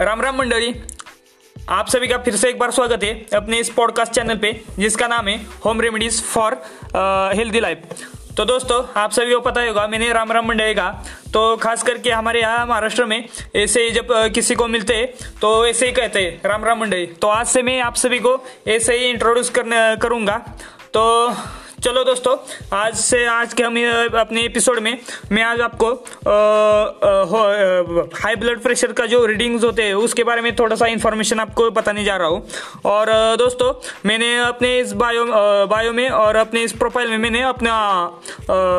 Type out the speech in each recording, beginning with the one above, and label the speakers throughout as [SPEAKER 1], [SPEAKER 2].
[SPEAKER 1] राम राम मंडली आप सभी का फिर से एक बार स्वागत है अपने इस पॉडकास्ट चैनल पे, जिसका नाम है home remedies for healthy life तो दोस्तों, आप सभी को पता ही होगा, मैंने राम राम मंडली का तो खास करके हमारे यहाँ महाराष्ट्र में, ऐसे जब किसी को मिलते हैं तो ऐसे ही कहते हैं, राम राम मंडली तो आज से मैं आप सभी को ऐसे ही इंट्रोड्यूस करूँगा। तो चलो दोस्तों आज से आज के हम अपने एपिसोड में मैं आज आपको हाई ब्लड प्रेशर का जो रीडिंग्स होते हैं उसके बारे में थोड़ा सा इन्फॉर्मेशन आपको बताने जा रहा हूँ। और दोस्तों मैंने अपने इस बायो बायो में और अपने इस प्रोफ़ाइल में मैंने अपना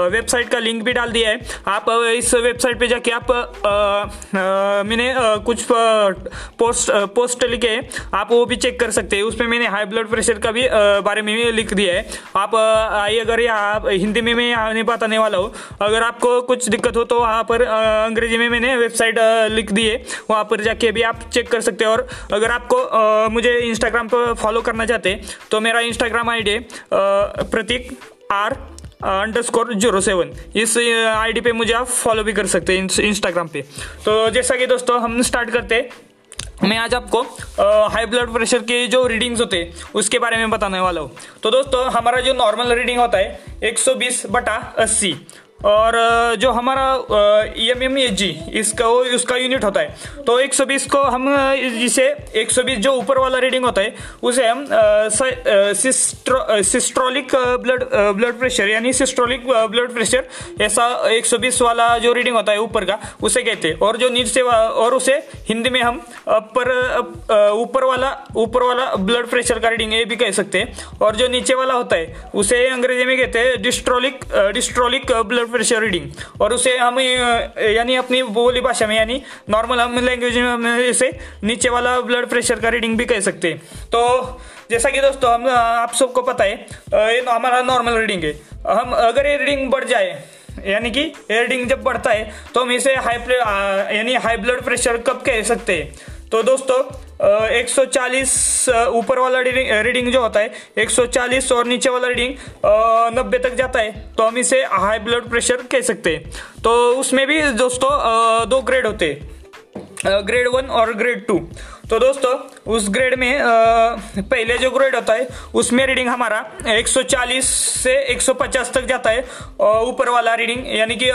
[SPEAKER 1] वेबसाइट का लिंक भी डाल दिया है। आप इस वेबसाइट पे जाके आप अ, अ, मैंने अ, कुछ पोस्ट पोस्ट लिखे हैं आप वो भी चेक कर सकते हैं। उसमें मैंने हाई ब्लड प्रेशर का भी बारे में भी लिख दिया है। आप आइए, अगर यहाँ हिंदी में मैं यहाँ नहीं बताने वाला हूँ। अगर आपको कुछ दिक्कत हो तो वहाँ पर अंग्रेज़ी में मैंने वेबसाइट लिख दी है। वहाँ पर जाके भी आप चेक कर सकते हैं। और अगर आपको मुझे इंस्टाग्राम पर फॉलो करना चाहते हैं तो मेरा Instagram I D Prateek R underscore zero seven इस आईडी पे मुझे आप फॉलो भी कर सकते हैं इंस्टाग्राम पे। तो जैसा कि दोस्तों, हम स्टार्ट करते हैं। मैं आज आपको हाई ब्लड प्रेशर के जो रीडिंग्स होते हैं उसके बारे में बताने वाला हूँ। तो दोस्तों, हमारा जो नॉर्मल रीडिंग होता है 120 बटा 80 और जो हमारा एम एम एच जी इसका वो, उसका यूनिट होता है। तो 120 को हम जिसे 120 जो ऊपर वाला रीडिंग होता है, उसे हम सिस्ट्रोलिक ब्लड ब्लड प्रेशर यानी सिस्ट्रोलिक ब्लड प्रेशर ऐसा 120 वाला जो रीडिंग होता है ऊपर का, उसे कहते हैं। और जो नीचे और उसे हिंदी में हम अपर ऊपर वाला ऊपर वाला ब्लड प्रेशर का रीडिंग ये भी कह सकते हैं। और जो नीचे वाला होता है, उसे अंग्रेज़ी में कहते हैं diastolic diastolic blood pressure reading और उसे हम यानी अपनी बोली भाषा में, यानी नॉर्मल हम लैंग्वेज में हम इसे नीचे वाला ब्लड प्रेशर का रीडिंग भी कह सकते हैं। तो जैसा कि दोस्तों, हम आप सबको पता है ये हमारा नॉर्मल रीडिंग है। हम, अगर ये रीडिंग बढ़ जाए, यानी कि रीडिंग जब बढ़ता है तो हम इसे हाई यानी हाई ब्लड प्रेशर कब कह सकते हैं? तो दोस्तों एक 140 अ, ऊपर वाला रीडिंग रीडिंग जो होता है 140 और नीचे वाला रीडिंग नब्बे तक जाता है तो हम इसे हाई ब्लड प्रेशर कह सकते हैं। तो उसमें भी दोस्तों दो ग्रेड होते हैं। ग्रेड वन और ग्रेड टू तो दोस्तों, उस ग्रेड में पहले जो ग्रेड होता है, उसमें रीडिंग हमारा 140 से 150 तक जाता है और ऊपर वाला रीडिंग यानी कि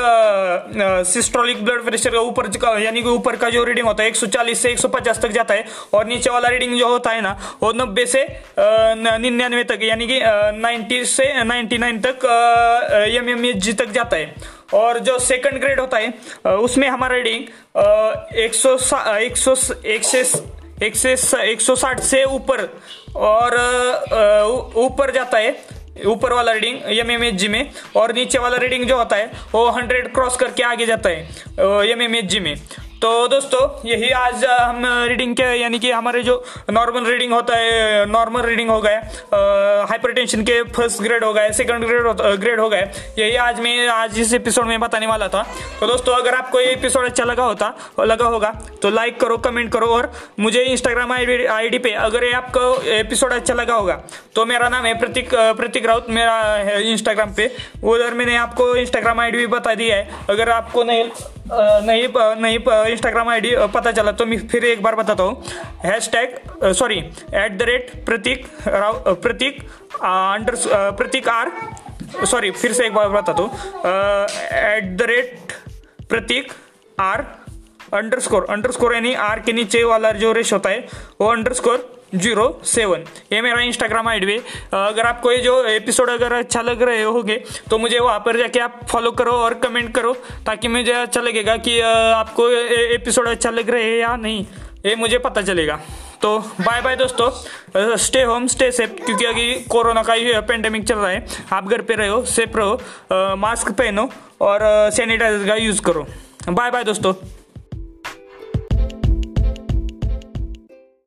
[SPEAKER 1] सिस्टोलिक ब्लड प्रेशर का ऊपर यानी कि ऊपर का जो रीडिंग होता है 140 से 150 तक जाता है, और नीचे वाला रीडिंग जो होता है ना, वो 90 से निन्यानवे तक, यानी कि नाइन्टी से 99 तक एम एम तक जाता है। और जो सेकंड ग्रेड होता है उसमें हमारा रीडिंग एक सौ एक सौ एक से एक से साठ से ऊपर, और ऊपर जाता है, ऊपर वाला reading M M H G में, और नीचे वाला रीडिंग जो होता है, वो हंड्रेड क्रॉस करके आगे जाता है एम एम एच जी में। तो दोस्तों, यही आज हम रीडिंग के, यानी कि हमारे जो नॉर्मल रीडिंग होता है नॉर्मल रीडिंग हो गया हाइपरटेंशन के फ़र्स्ट ग्रेड हो गए सेकंड ग्रेड ग्रेड हो गए यही आज मैं, आज इस एपिसोड में बताने वाला था। तो दोस्तों, अगर आपको ये एपिसोड अच्छा लगा होता, लगा होगा तो लाइक करो कमेंट करो, और मुझे इंस्टाग्राम आई डी पे अगर ये आपको एपिसोड अच्छा लगा होगा तो मेरा नाम है प्रतीक प्रतीक राउत, मेरा इंस्टाग्राम पे, उधर मैंने आपको इंस्टाग्राम आई भी बता दिया है। अगर आपको नहीं नहीं नहीं इंस्टाग्राम आई डी पता चला तो मैं फिर एक बार बताता हूँ। Hashtag sorry at the rate Prateek Rao Prateek under Prateek R sorry फिर से एक बार बताता हूँ। At the rate Prateek R underscore underscore यानी आर के नीचे वाला जो रेश होता है, वो अंडर स्कोर ज़ीरो सेवन। ये मेरा इंस्टाग्राम आई डी अगर आपको ये जो एपिसोड अगर अच्छा लग रहे होगे तो मुझे वहाँ पर जाके आप फॉलो करो और कमेंट करो, ताकि मुझे अच्छा लगेगा कि आपको एपिसोड अच्छा लग रहे हैं या नहीं। ये मुझे पता चलेगा। तो बाय बाय दोस्तों। स्टे होम स्टे सेफ़ क्योंकि अभी कोरोना का ही पेंडेमिक चल रहा है। आप घर पे रहो सेफ़ रहो। मास्क पहनो और सैनिटाइजर का यूज़ करो। बाय बाय दोस्तों।